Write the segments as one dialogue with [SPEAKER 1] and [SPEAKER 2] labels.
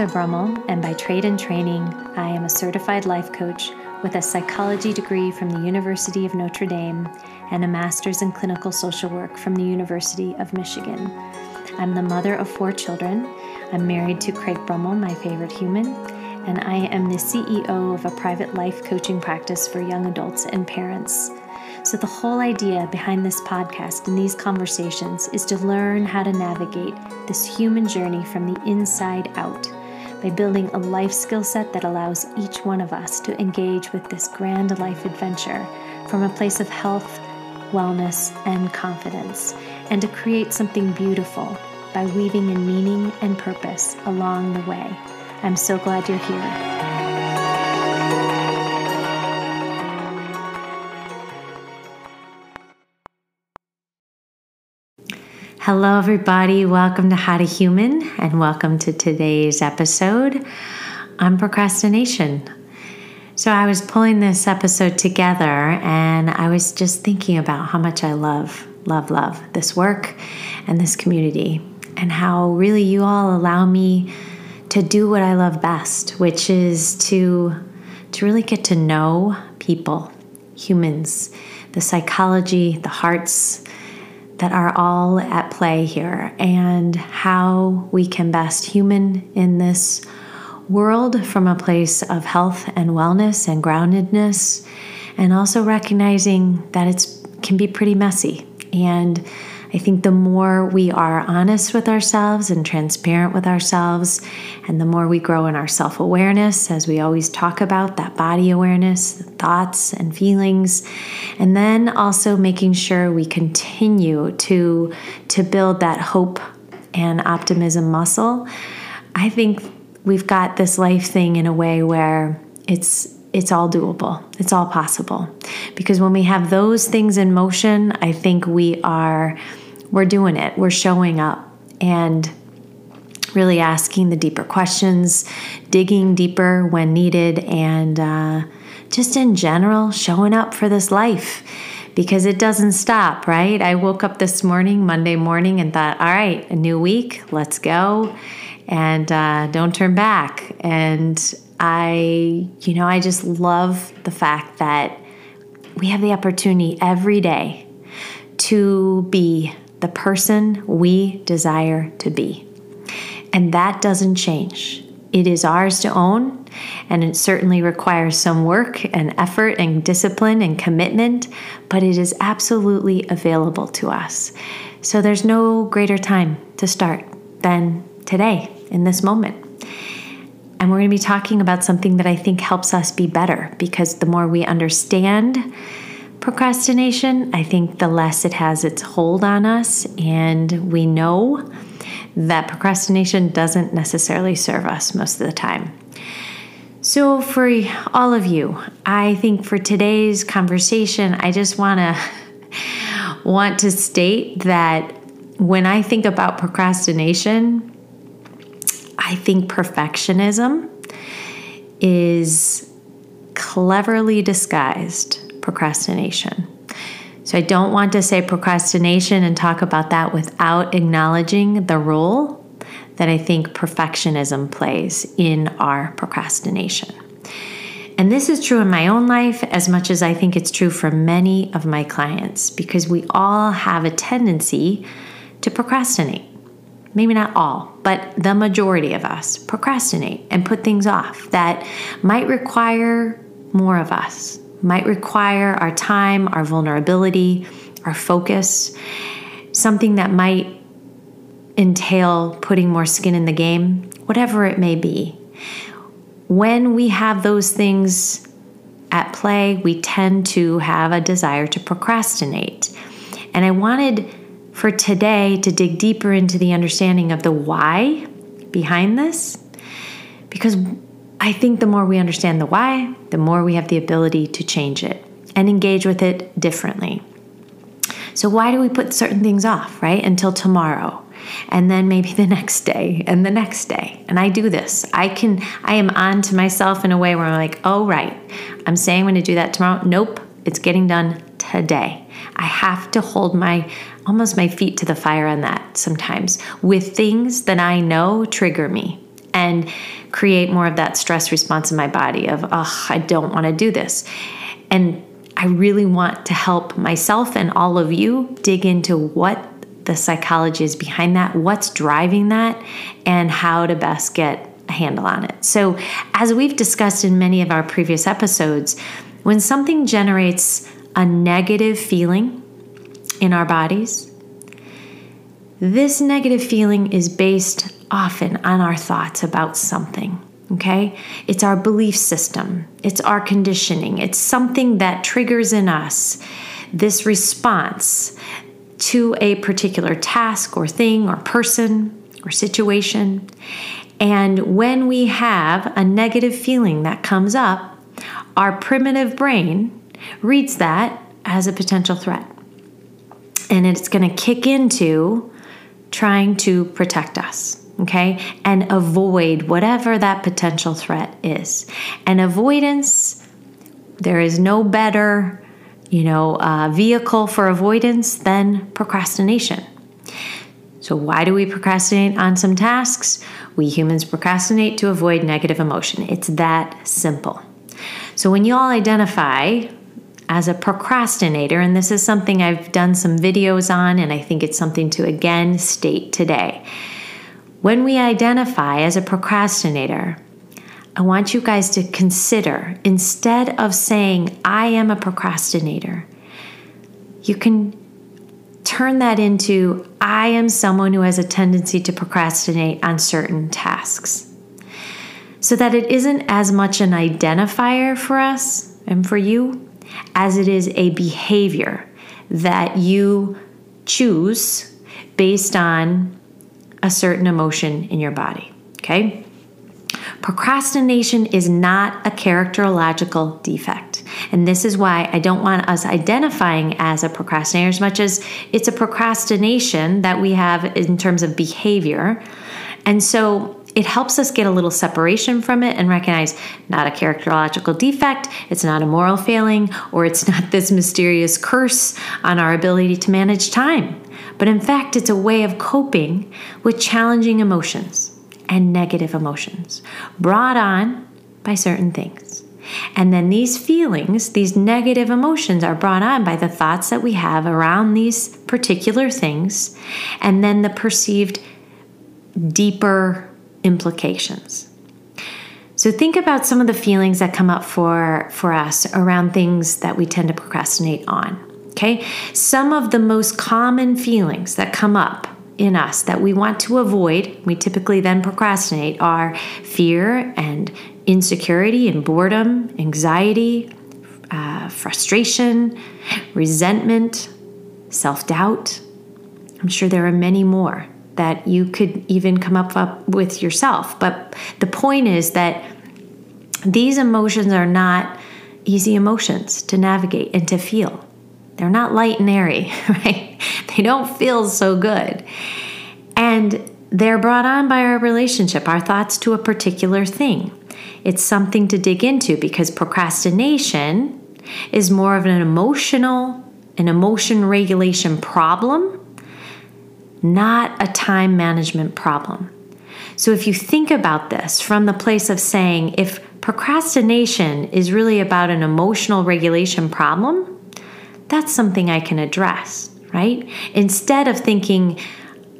[SPEAKER 1] Marta Brummel, and by trade and training, I am a certified life coach with a psychology degree from the University of Notre Dame and a master's in clinical social work from the University of Michigan. I'm the mother of four children. I'm married to Craig Brummel, my favorite human, and I am the CEO of a private life coaching practice for young adults and parents. So, the whole idea behind this podcast and these conversations is to learn how to navigate this human journey from the inside out by building a life skill set that allows each one of us to engage with this grand life adventure from a place of health, wellness, and confidence, and to create something beautiful by weaving in meaning and purpose along the way. I'm so glad you're here. Hello, everybody. Welcome to How to Human, and welcome to today's episode on procrastination. So, I was pulling this episode together and I was just thinking about how much I love, love, love this work and this community, and how really you all allow me to do what I love best, which is to, to really get to know people, humans, the psychology, the hearts, that are all at play here and how we can best human in this world from a place of health and wellness and groundedness and also recognizing that it can be pretty messy. And I think the more we are honest with ourselves and transparent with ourselves, and the more we grow in our self awareness, as we always talk about that body awareness, thoughts and feelings, and then also making sure we continue to, to build that hope and optimism muscle, I think we've got this life thing in a way where it's it's all doable. It's all possible. Because when we have those things in motion, I think we are we're doing it. We're showing up and really asking the deeper questions, digging deeper when needed, and uh, just in general, showing up for this life because it doesn't stop, right? I woke up this morning, Monday morning, and thought, all right, a new week, let's go, and uh, don't turn back. And I, you know, I just love the fact that we have the opportunity every day to be the person we desire to be. And that doesn't change. It is ours to own, and it certainly requires some work and effort and discipline and commitment, but it is absolutely available to us. So there's no greater time to start than today, in this moment. And we're going to be talking about something that I think helps us be better because the more we understand procrastination, I think the less it has its hold on us, and we know that procrastination doesn't necessarily serve us most of the time. So, for all of you, I think for today's conversation, I just want to want to state that when I think about procrastination, I think perfectionism is cleverly disguised procrastination. So I don't want to say procrastination and talk about that without acknowledging the role that I think perfectionism plays in our procrastination. And this is true in my own life as much as I think it's true for many of my clients because we all have a tendency to procrastinate. Maybe not all, but the majority of us procrastinate and put things off that might require more of us might require our time, our vulnerability, our focus, something that might entail putting more skin in the game, whatever it may be. When we have those things at play, we tend to have a desire to procrastinate. And I wanted for today to dig deeper into the understanding of the why behind this because I think the more we understand the why, the more we have the ability to change it and engage with it differently. So, why do we put certain things off, right, until tomorrow? And then maybe the next day and the next day. And I do this. I can, I am on to myself in a way where I'm like, oh, right, I'm saying I'm going to do that tomorrow. Nope, it's getting done today. I have to hold my almost my feet to the fire on that sometimes with things that I know trigger me and create more of that stress response in my body of, oh, I don't want to do this. And I really want to help myself and all of you dig into what the psychology is behind that, what's driving that, and how to best get a handle on it. So, as we've discussed in many of our previous episodes, when something generates a negative feeling in our bodies, this negative feeling is based often on our thoughts about something. Okay? It's our belief system, it's our conditioning, it's something that triggers in us this response to a particular task or thing or person or situation. And when we have a negative feeling that comes up, our primitive brain reads that as a potential threat. And it's going to kick into trying to protect us, okay? And avoid whatever that potential threat is. And avoidance, there is no better, you know, uh, vehicle for avoidance than procrastination. So, why do we procrastinate on some tasks? We humans procrastinate to avoid negative emotion. It's that simple. So, when you all identify as a procrastinator, and this is something I've done some videos on, and I think it's something to again state today. When we identify as a procrastinator, I want you guys to consider instead of saying, I am a procrastinator, you can turn that into, I am someone who has a tendency to procrastinate on certain tasks. So that it isn't as much an identifier for us and for you as it is a behavior that you choose based on a certain emotion in your body. Okay? Procrastination is not a characterological defect. And this is why I don't want us identifying as a procrastinator as much as it's a procrastination that we have in terms of behavior. And so it helps us get a little separation from it and recognize not a characterological defect, it's not a moral failing, or it's not this mysterious curse on our ability to manage time. But in fact, it's a way of coping with challenging emotions and negative emotions brought on by certain things. And then these feelings, these negative emotions, are brought on by the thoughts that we have around these particular things, and then the perceived deeper implications. So think about some of the feelings that come up for, for us around things that we tend to procrastinate on. Okay? Some of the most common feelings that come up in us that we want to avoid, we typically then procrastinate, are fear and insecurity and boredom, anxiety, uh, frustration, resentment, self doubt. I'm sure there are many more that you could even come up, up with yourself. But the point is that these emotions are not easy emotions to navigate and to feel. They're not light and airy, right? They don't feel so good. And they're brought on by our relationship, our thoughts to a particular thing. It's something to dig into because procrastination is more of an emotional, an emotion regulation problem not a time management problem. So if you think about this from the place of saying, if procrastination is really about an emotional regulation problem, that's something I can address, right? Instead of thinking,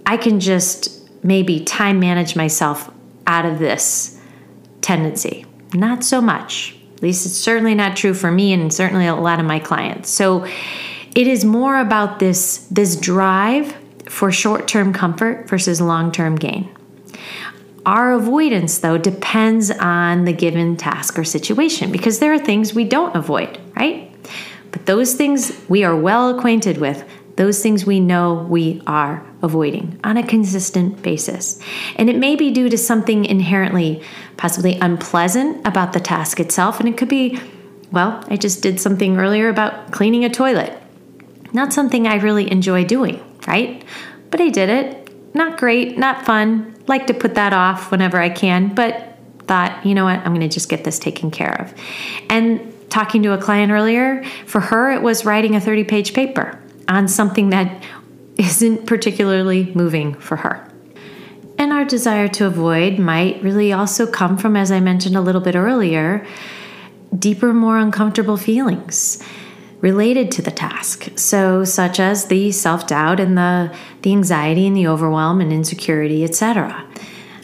[SPEAKER 1] I can just maybe time manage myself out of this tendency. Not so much. At least it's certainly not true for me and certainly a lot of my clients. So it is more about this this drive for short term comfort versus long term gain. Our avoidance, though, depends on the given task or situation because there are things we don't avoid, right? But those things we are well acquainted with, those things we know we are avoiding on a consistent basis. And it may be due to something inherently, possibly unpleasant about the task itself. And it could be, well, I just did something earlier about cleaning a toilet. Not something I really enjoy doing right? But I did it. Not great, not fun. Like to put that off whenever I can, but thought, you know what, I'm going to just get this taken care of. And talking to a client earlier, for her, it was writing a 30 page paper on something that isn't particularly moving for her. And our desire to avoid might really also come from, as I mentioned a little bit earlier, deeper, more uncomfortable feelings related to the task. So, such as the self doubt and the, the anxiety and the overwhelm and insecurity, etc.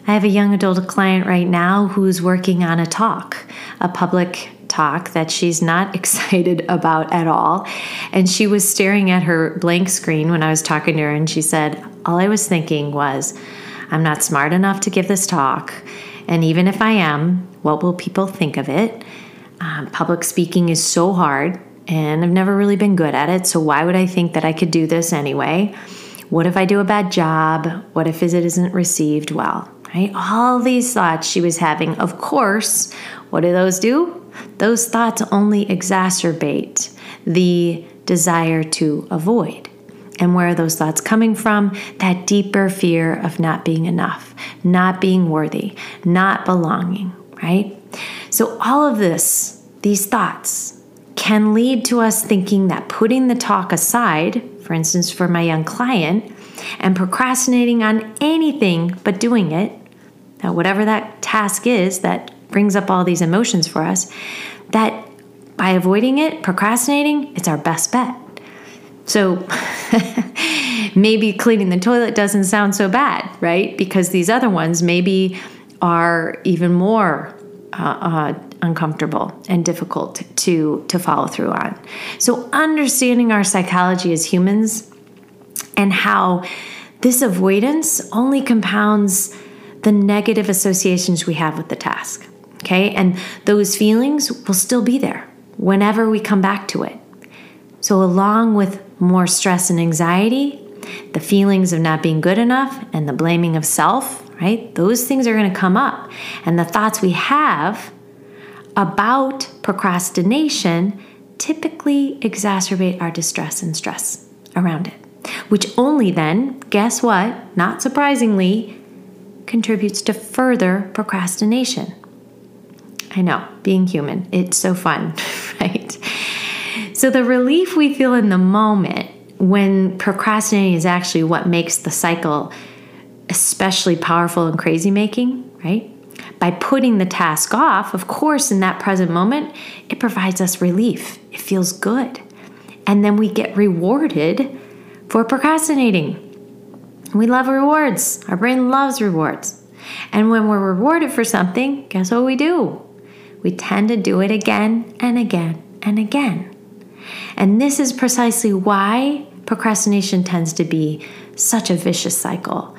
[SPEAKER 1] I have a young adult client right now who's working on a talk, a public talk that she's not excited about at all. And she was staring at her blank screen when I was talking to her, and she said, All I was thinking was, I'm not smart enough to give this talk. And even if I am, what will people think of it? Um, public speaking is so hard, and I've never really been good at it. So why would I think that I could do this anyway? What if I do a bad job? What if it isn't received well? Right? All these thoughts she was having. Of course, what do those do? Those thoughts only exacerbate the desire to avoid. And where are those thoughts coming from? That deeper fear of not being enough, not being worthy, not belonging, right? So, all of this, these thoughts, can lead to us thinking that putting the talk aside, for instance, for my young client, and procrastinating on anything but doing it, that whatever that task is that brings up all these emotions for us, that by avoiding it, procrastinating, it's our best bet. So maybe cleaning the toilet doesn't sound so bad, right? Because these other ones maybe are even more uh, uh, uncomfortable and difficult to to follow through on. So understanding our psychology as humans and how this avoidance only compounds the negative associations we have with the task. Okay? And those feelings will still be there whenever we come back to it. So along with more stress and anxiety, the feelings of not being good enough, and the blaming of self, right? Those things are going to come up. And the thoughts we have about procrastination typically exacerbate our distress and stress around it, which only then, guess what? Not surprisingly, contributes to further procrastination. I know, being human, it's so fun, right? So, the relief we feel in the moment when procrastinating is actually what makes the cycle especially powerful and crazy making, right? By putting the task off, of course, in that present moment, it provides us relief. It feels good. And then we get rewarded for procrastinating. We love rewards. Our brain loves rewards. And when we're rewarded for something, guess what we do? We tend to do it again and again and again. And this is precisely why procrastination tends to be such a vicious cycle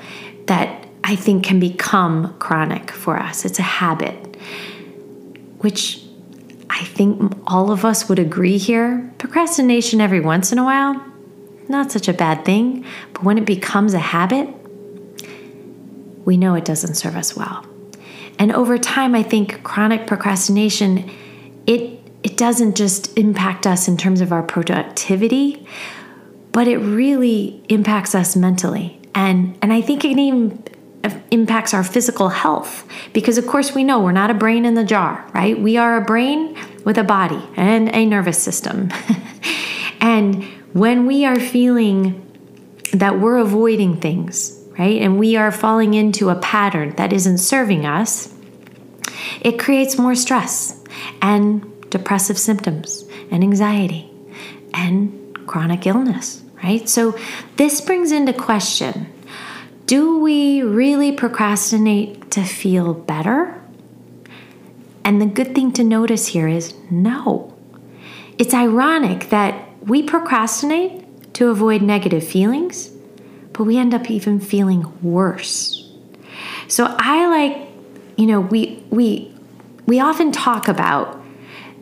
[SPEAKER 1] that I think can become chronic for us. It's a habit, which I think all of us would agree here. Procrastination every once in a while, not such a bad thing, but when it becomes a habit, we know it doesn't serve us well. And over time, I think chronic procrastination, it it doesn't just impact us in terms of our productivity, but it really impacts us mentally. And, and I think it even impacts our physical health because, of course, we know we're not a brain in the jar, right? We are a brain with a body and a nervous system. and when we are feeling that we're avoiding things, right, and we are falling into a pattern that isn't serving us, it creates more stress and depressive symptoms and anxiety and chronic illness, right? So this brings into question do we really procrastinate to feel better? And the good thing to notice here is no. It's ironic that we procrastinate to avoid negative feelings, but we end up even feeling worse. So I like, you know, we we we often talk about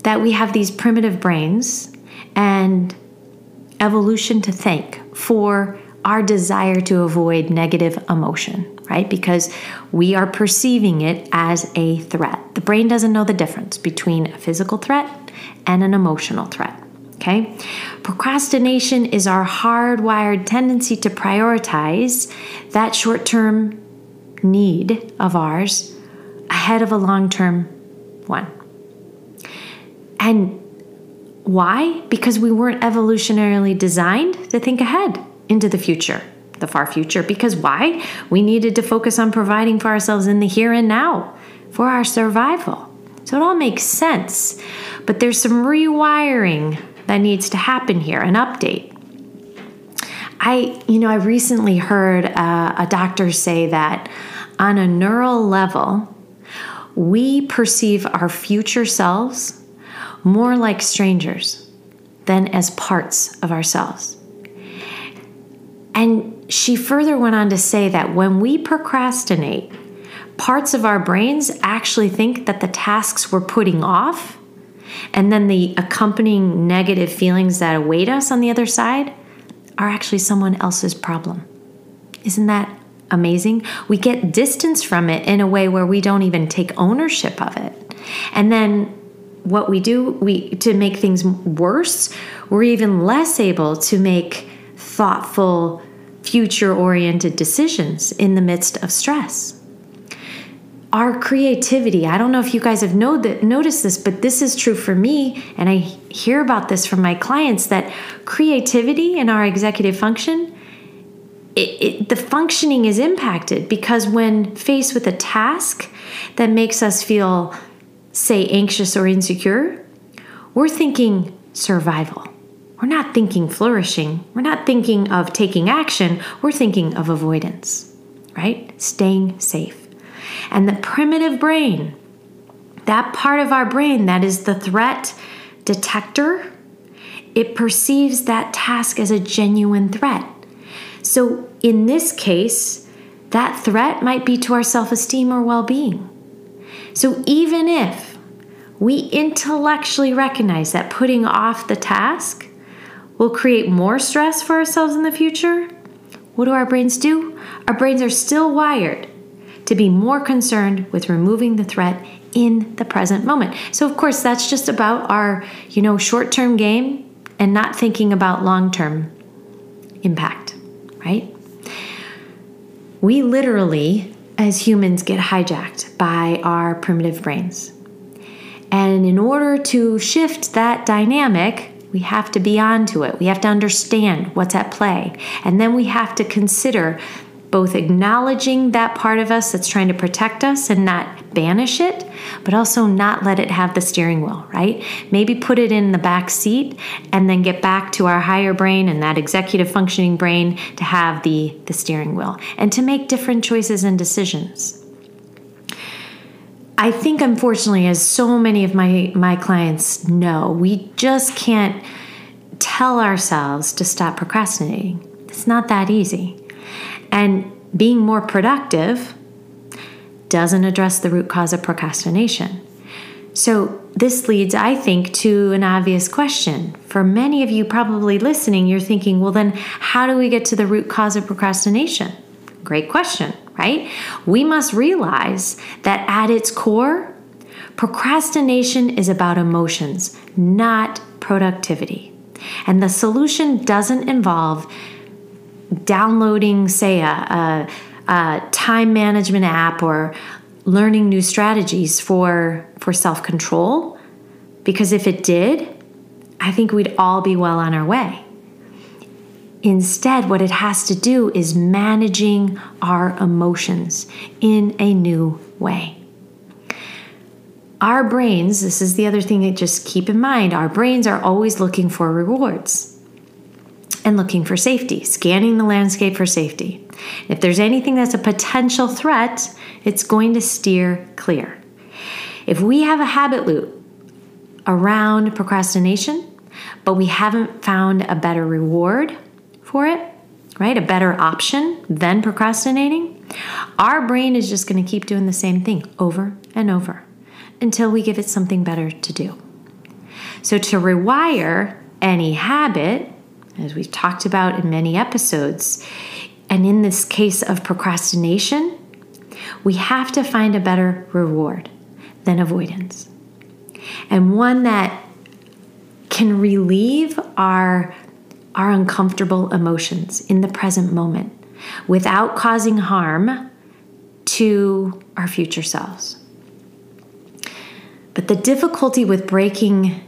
[SPEAKER 1] that we have these primitive brains and evolution to thank for our desire to avoid negative emotion, right? Because we are perceiving it as a threat. The brain doesn't know the difference between a physical threat and an emotional threat. Okay? Procrastination is our hardwired tendency to prioritize that short term need of ours ahead of a long term one. And Why? Because we weren't evolutionarily designed to think ahead into the future, the far future. Because why? We needed to focus on providing for ourselves in the here and now for our survival. So it all makes sense. But there's some rewiring that needs to happen here, an update. I, you know, I recently heard uh, a doctor say that on a neural level, we perceive our future selves more like strangers than as parts of ourselves. And she further went on to say that when we procrastinate, parts of our brains actually think that the tasks we're putting off and then the accompanying negative feelings that await us on the other side are actually someone else's problem. Isn't that amazing? We get distance from it in a way where we don't even take ownership of it. And then what we do we to make things worse, we're even less able to make thoughtful future oriented decisions in the midst of stress our creativity. I don't know if you guys have that, noticed this, but this is true for me, and I hear about this from my clients that creativity in our executive function, it, it, the functioning is impacted because when faced with a task that makes us feel, say, anxious or insecure, we're thinking survival. We're not thinking flourishing. We're not thinking of taking action. We're thinking of avoidance, right? Staying safe. And the primitive brain, that part of our brain that is the threat detector, it perceives that task as a genuine threat. So in this case, that threat might be to our self esteem or well being. So even if we intellectually recognize that putting off the task will create more stress for ourselves in the future, what do our brains do? Our brains are still wired to be more concerned with removing the threat in the present moment. So of course that's just about our, you know, short-term game and not thinking about long-term impact, right? We literally as humans get hijacked by our primitive brains. And in order to shift that dynamic, we have to be onto it. We have to understand what's at play. And then we have to consider both acknowledging that part of us that's trying to protect us and not banish it, but also not let it have the steering wheel, right? Maybe put it in the back seat and then get back to our higher brain and that executive functioning brain to have the, the steering wheel and to make different choices and decisions. I think, unfortunately, as so many of my, my clients know, we just can't tell ourselves to stop procrastinating. It's not that easy. And being more productive doesn't address the root cause of procrastination. So, this leads, I think, to an obvious question. For many of you probably listening, you're thinking, well, then how do we get to the root cause of procrastination? Great question, right? We must realize that at its core, procrastination is about emotions, not productivity. And the solution doesn't involve downloading, say, a, a, a time management app or learning new strategies for for self-control because if it did i think we'd all be well on our way. Instead what it has to do is managing our emotions in a new way. Our brains this is the other thing that just keep in mind our brains are always looking for rewards and looking for safety, scanning the landscape for safety. If there's anything that's a potential threat, it's going to steer clear. If we have a habit loop around procrastination, but we haven't found a better reward for it, right? A better option than procrastinating, our brain is just going to keep doing the same thing over and over until we give it something better to do. So, to rewire any habit, as we've talked about in many episodes. And in this case of procrastination, we have to find a better reward than avoidance, and one that can relieve our, our uncomfortable emotions in the present moment without causing harm to our future selves. But the difficulty with breaking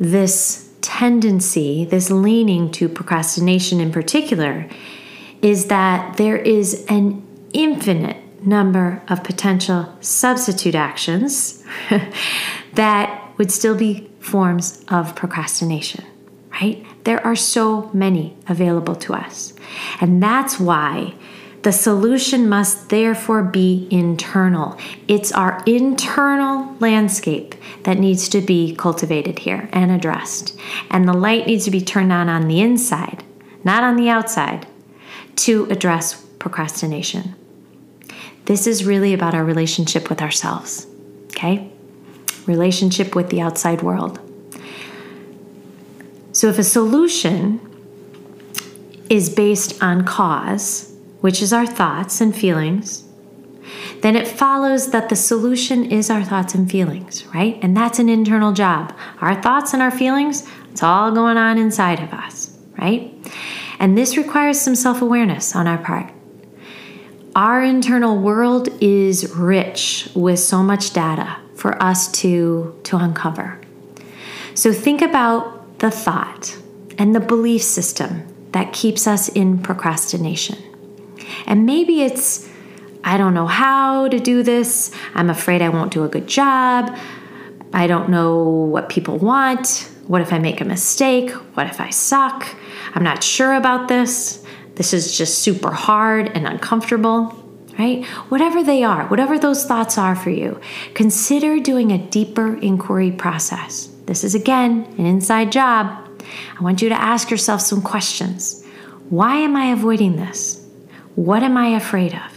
[SPEAKER 1] this tendency, this leaning to procrastination in particular, is that there is an infinite number of potential substitute actions that would still be forms of procrastination, right? There are so many available to us. And that's why the solution must therefore be internal. It's our internal landscape that needs to be cultivated here and addressed. And the light needs to be turned on on the inside, not on the outside, to address procrastination. This is really about our relationship with ourselves, okay? Relationship with the outside world. So if a solution is based on cause, which is our thoughts and feelings, then it follows that the solution is our thoughts and feelings, right? And that's an internal job. Our thoughts and our feelings, it's all going on inside of us, right? And this requires some self awareness on our part. Our internal world is rich with so much data for us to, to uncover. So think about the thought and the belief system that keeps us in procrastination. And maybe it's, I don't know how to do this. I'm afraid I won't do a good job. I don't know what people want. What if I make a mistake? What if I suck? I'm not sure about this. This is just super hard and uncomfortable, right? Whatever they are, whatever those thoughts are for you, consider doing a deeper inquiry process. This is again an inside job. I want you to ask yourself some questions. Why am I avoiding this? What am I afraid of?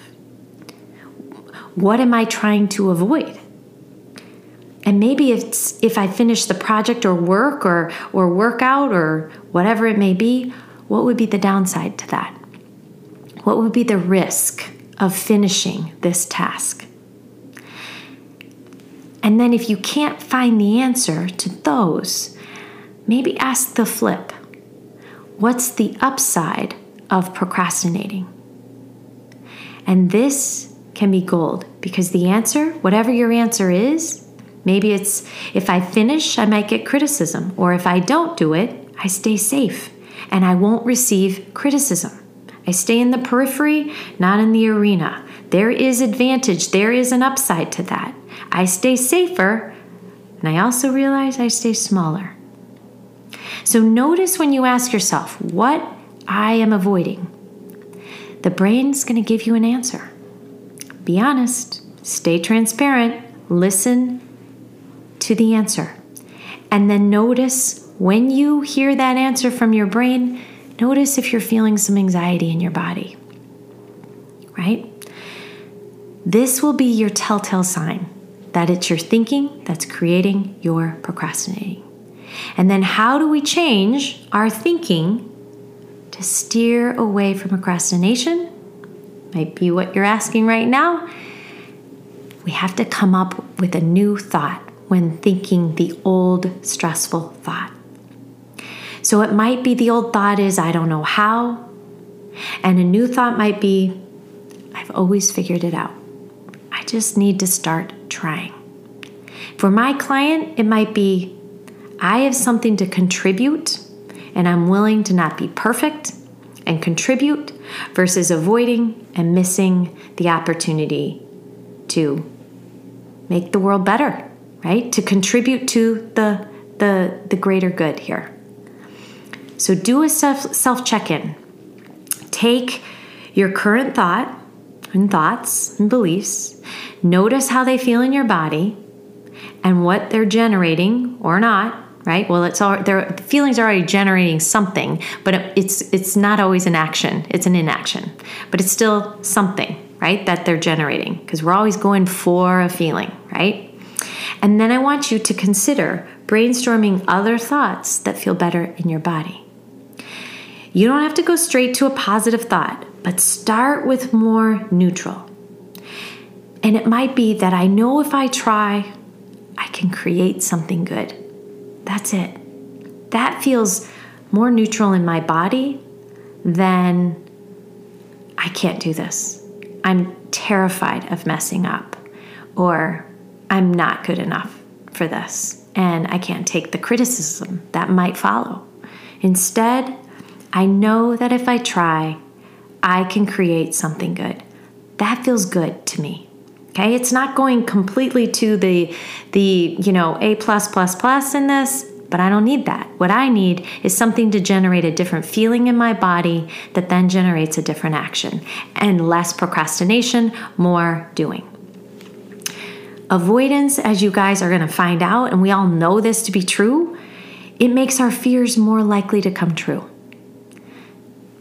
[SPEAKER 1] What am I trying to avoid? And maybe it's if I finish the project or work or or workout or whatever it may be, what would be the downside to that? What would be the risk of finishing this task? And then, if you can't find the answer to those, maybe ask the flip What's the upside of procrastinating? And this can be gold because the answer, whatever your answer is, maybe it's if I finish, I might get criticism, or if I don't do it, I stay safe and I won't receive criticism. I stay in the periphery, not in the arena. There is advantage, there is an upside to that. I stay safer, and I also realize I stay smaller. So notice when you ask yourself, what I am avoiding, the brain's going to give you an answer. Be honest, stay transparent, listen to the answer, and then notice when you hear that answer from your brain, notice if you're feeling some anxiety in your body, right? This will be your telltale sign that it's your thinking that's creating your procrastinating. And then, how do we change our thinking to steer away from procrastination? Might be what you're asking right now. We have to come up with a new thought when thinking the old stressful thought. So it might be the old thought is, I don't know how. And a new thought might be, I've always figured it out. I just need to start trying. For my client, it might be, I have something to contribute and I'm willing to not be perfect and contribute versus avoiding and missing the opportunity to make the world better, right? To contribute to the the the greater good here. So do a self self check in. Take your current thought and thoughts and beliefs. Notice how they feel in your body and what they're generating or not. Right. Well, it's all their feelings are already generating something, but it's it's not always an action. It's an inaction, but it's still something, right? That they're generating because we're always going for a feeling, right? And then I want you to consider brainstorming other thoughts that feel better in your body. You don't have to go straight to a positive thought, but start with more neutral. And it might be that I know if I try, I can create something good. That's it. That feels more neutral in my body than I can't do this. I'm terrified of messing up, or I'm not good enough for this. and I can't take the criticism that might follow. Instead, I know that if I try, I can create something good. That feels good to me. Okay? It's not going completely to the the, you know, A plus plus plus in this, but I don't need that. What I need is something to generate a different feeling in my body that then generates a different action and less procrastination, more doing. Avoidance, as you guys are going to find out, and we all know this to be true, it makes our fears more likely to come true.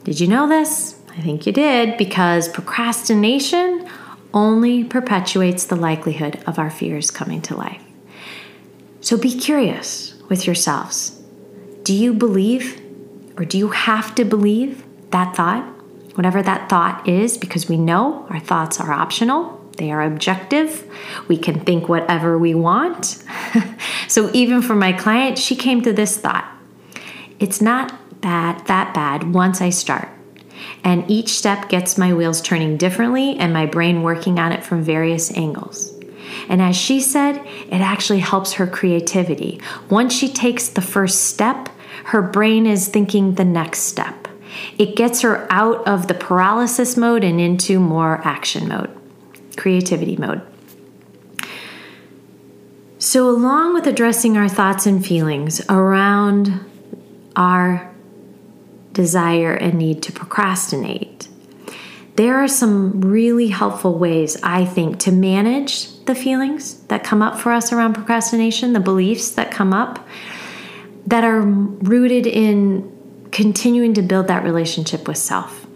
[SPEAKER 1] Did you know this? I think you did because procrastination only perpetuates the likelihood of our fears coming to life. So be curious with yourselves. Do you believe or do you have to believe that thought? Whatever that thought is, because we know our thoughts are optional. They are objective. We can think whatever we want. so even for my client, she came to this thought. It's not bad that bad once I start. And each step gets my wheels turning differently and my brain working on it from various angles. And as she said, it actually helps her creativity. Once she takes the first step, her brain is thinking the next step. It gets her out of the paralysis mode and into more action mode creativity mode. So, along with addressing our thoughts and feelings around our desire and need to procrastinate, there are some really helpful ways, I think, to manage the feelings that come up for us around procrastination, the beliefs that come up that are rooted in continuing to build that relationship with self.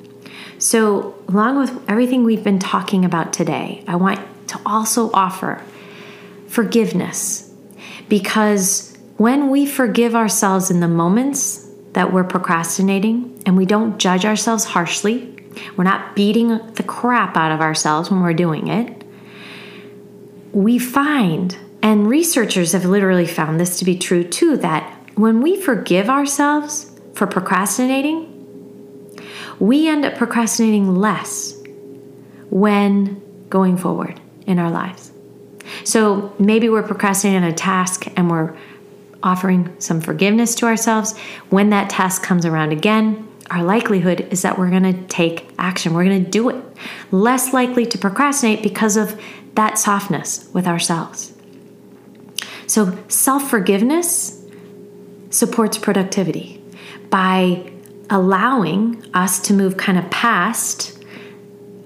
[SPEAKER 1] So, along with everything we've been talking about today, I want to also offer forgiveness because when we forgive ourselves in the moments that we're procrastinating and we don't judge ourselves harshly, we're not beating the crap out of ourselves when we're doing it, we find, and researchers have literally found this to be true too, that when we forgive ourselves for procrastinating, we end up procrastinating less when going forward in our lives. So maybe we're procrastinating on a task and we're offering some forgiveness to ourselves. When that task comes around again, our likelihood is that we're going to take action. We're going to do it. Less likely to procrastinate because of that softness with ourselves. So, self forgiveness supports productivity by allowing us to move kind of past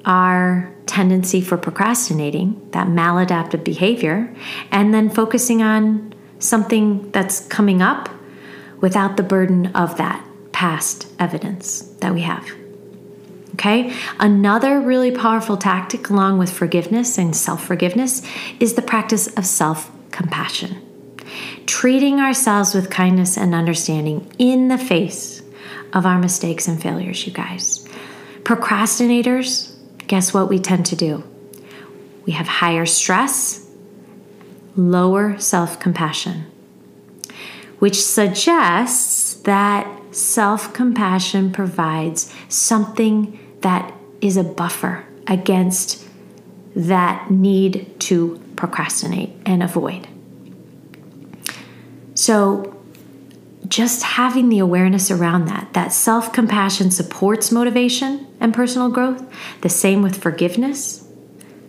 [SPEAKER 1] our tendency for procrastinating, that maladaptive behavior, and then focusing on something that's coming up without the burden of that past evidence that we have. Okay? Another really powerful tactic, along with forgiveness and self forgiveness, is the practice of self compassion. Treating ourselves with kindness and understanding in the face of our mistakes and failures, you guys. Procrastinators, guess what we tend to do? We have higher stress, lower self compassion, which suggests that self compassion provides something that is a buffer against that need to procrastinate and avoid. So, just having the awareness around that, that self compassion supports motivation and personal growth, the same with forgiveness.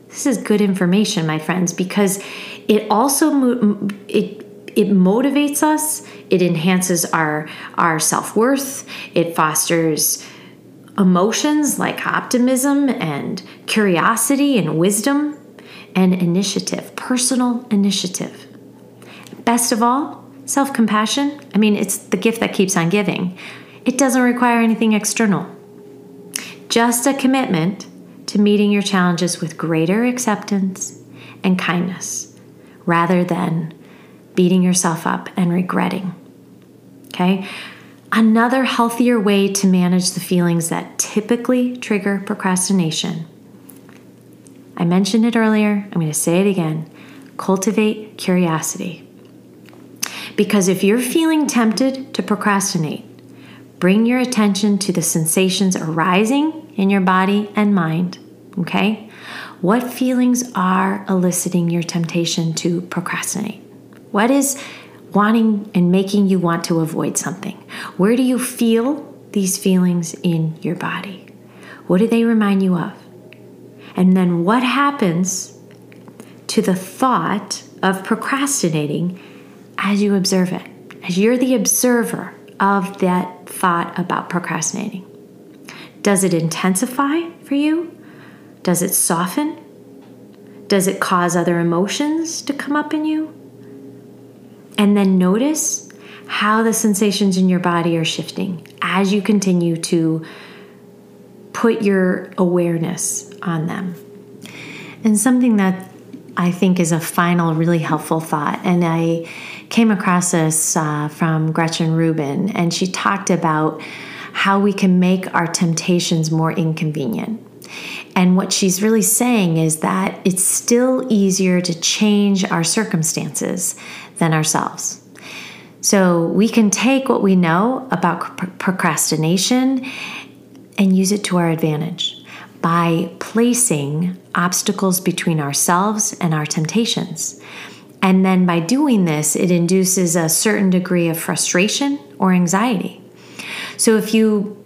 [SPEAKER 1] This is good information, my friends, because it also it it motivates us, it enhances our our self-worth, it fosters emotions like optimism and curiosity and wisdom and initiative, personal initiative. Best of all, Self compassion, I mean, it's the gift that keeps on giving. It doesn't require anything external, just a commitment to meeting your challenges with greater acceptance and kindness rather than beating yourself up and regretting. Okay? Another healthier way to manage the feelings that typically trigger procrastination. I mentioned it earlier, I'm going to say it again. Cultivate curiosity. Because if you're feeling tempted to procrastinate, bring your attention to the sensations arising in your body and mind. Okay? What feelings are eliciting your temptation to procrastinate? What is wanting and making you want to avoid something? Where do you feel these feelings in your body? What do they remind you of? And then what happens to the thought of procrastinating as you observe it, as you're the observer of that thought about procrastinating? Does it intensify for you? Does it soften? Does it cause other emotions to come up in you? And then notice how the sensations in your body are shifting as you continue to put your awareness on them. And something that I think is a final really helpful thought, and I came across this uh, from Gretchen Rubin, and she talked about how we can make our temptations more inconvenient. And what she's really saying is that it's still easier to change our circumstances than ourselves. So we can take what we know about procrastination and use it to our advantage by placing obstacles between ourselves and our temptations. And then by doing this, it induces a certain degree of frustration or anxiety. So if you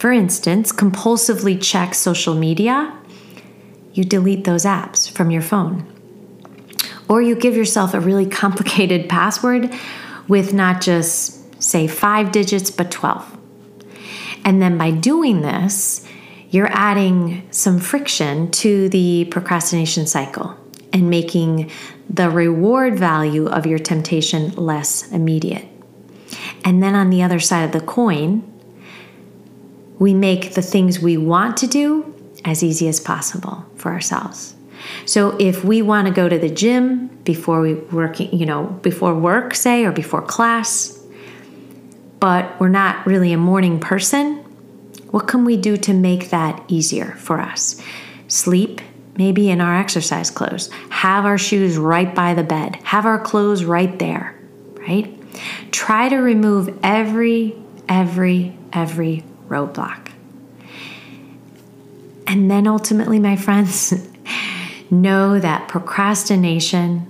[SPEAKER 1] for instance, compulsively check social media, you delete those apps from your phone. Or you give yourself a really complicated password with not just, say, five digits, but 12. And then by doing this, you're adding some friction to the procrastination cycle and making the reward value of your temptation less immediate. And then on the other side of the coin, we make the things we want to do as easy as possible for ourselves. So if we want to go to the gym before we work, you know, before work, say, or before class, but we're not really a morning person, what can we do to make that easier for us? Sleep maybe in our exercise clothes, have our shoes right by the bed, have our clothes right there, right? Try to remove every, every, every roadblock. And then ultimately, my friends, know that procrastination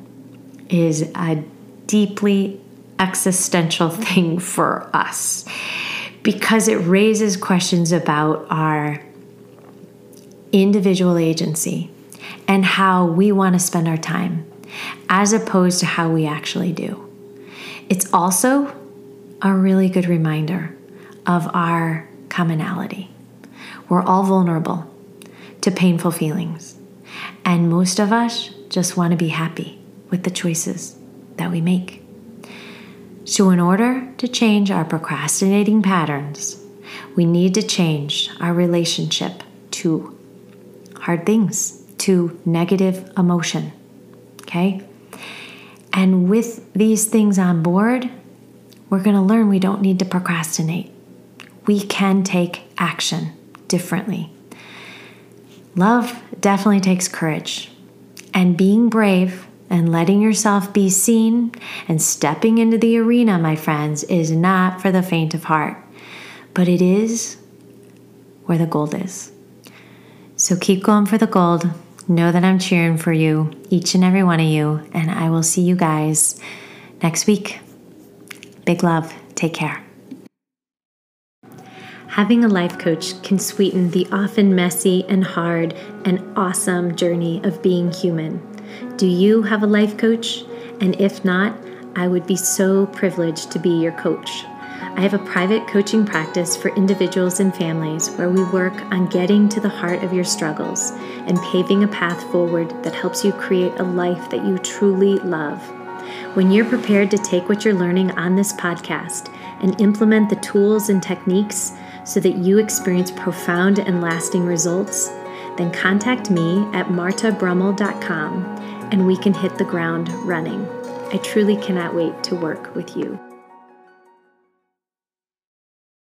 [SPEAKER 1] is a deeply existential thing for us because it raises questions about our individual agency and how we want to spend our time as opposed to how we actually do. It's also a really good reminder of our commonality. We're all vulnerable to painful feelings, and most of us just want to be happy with the choices that we make. So, in order to change our procrastinating patterns, we need to change our relationship to hard things, to negative emotion. Okay? And with these things on board, we're going to learn we don't need to procrastinate we can take action differently. Love definitely takes courage, and being brave and letting yourself be seen and stepping into the arena, my friends, is not for the faint of heart, but it is where the gold is. So keep going for the gold. Know that I'm cheering for you, each and every one of you, and I will see you guys next week. Big love. Take care. Having a life coach can sweeten the often messy and hard and awesome journey of being human. Do you have a life coach? And if not, I would be so privileged to be your coach. I have a private coaching practice for individuals and families where we work on getting to the heart of your struggles and paving a path forward that helps you create a life that you truly love. When you're prepared to take what you're learning on this podcast and implement the tools and techniques so that you experience profound and lasting results, then contact me at martabrummel.com and we can hit the ground running. I truly cannot wait to work with you.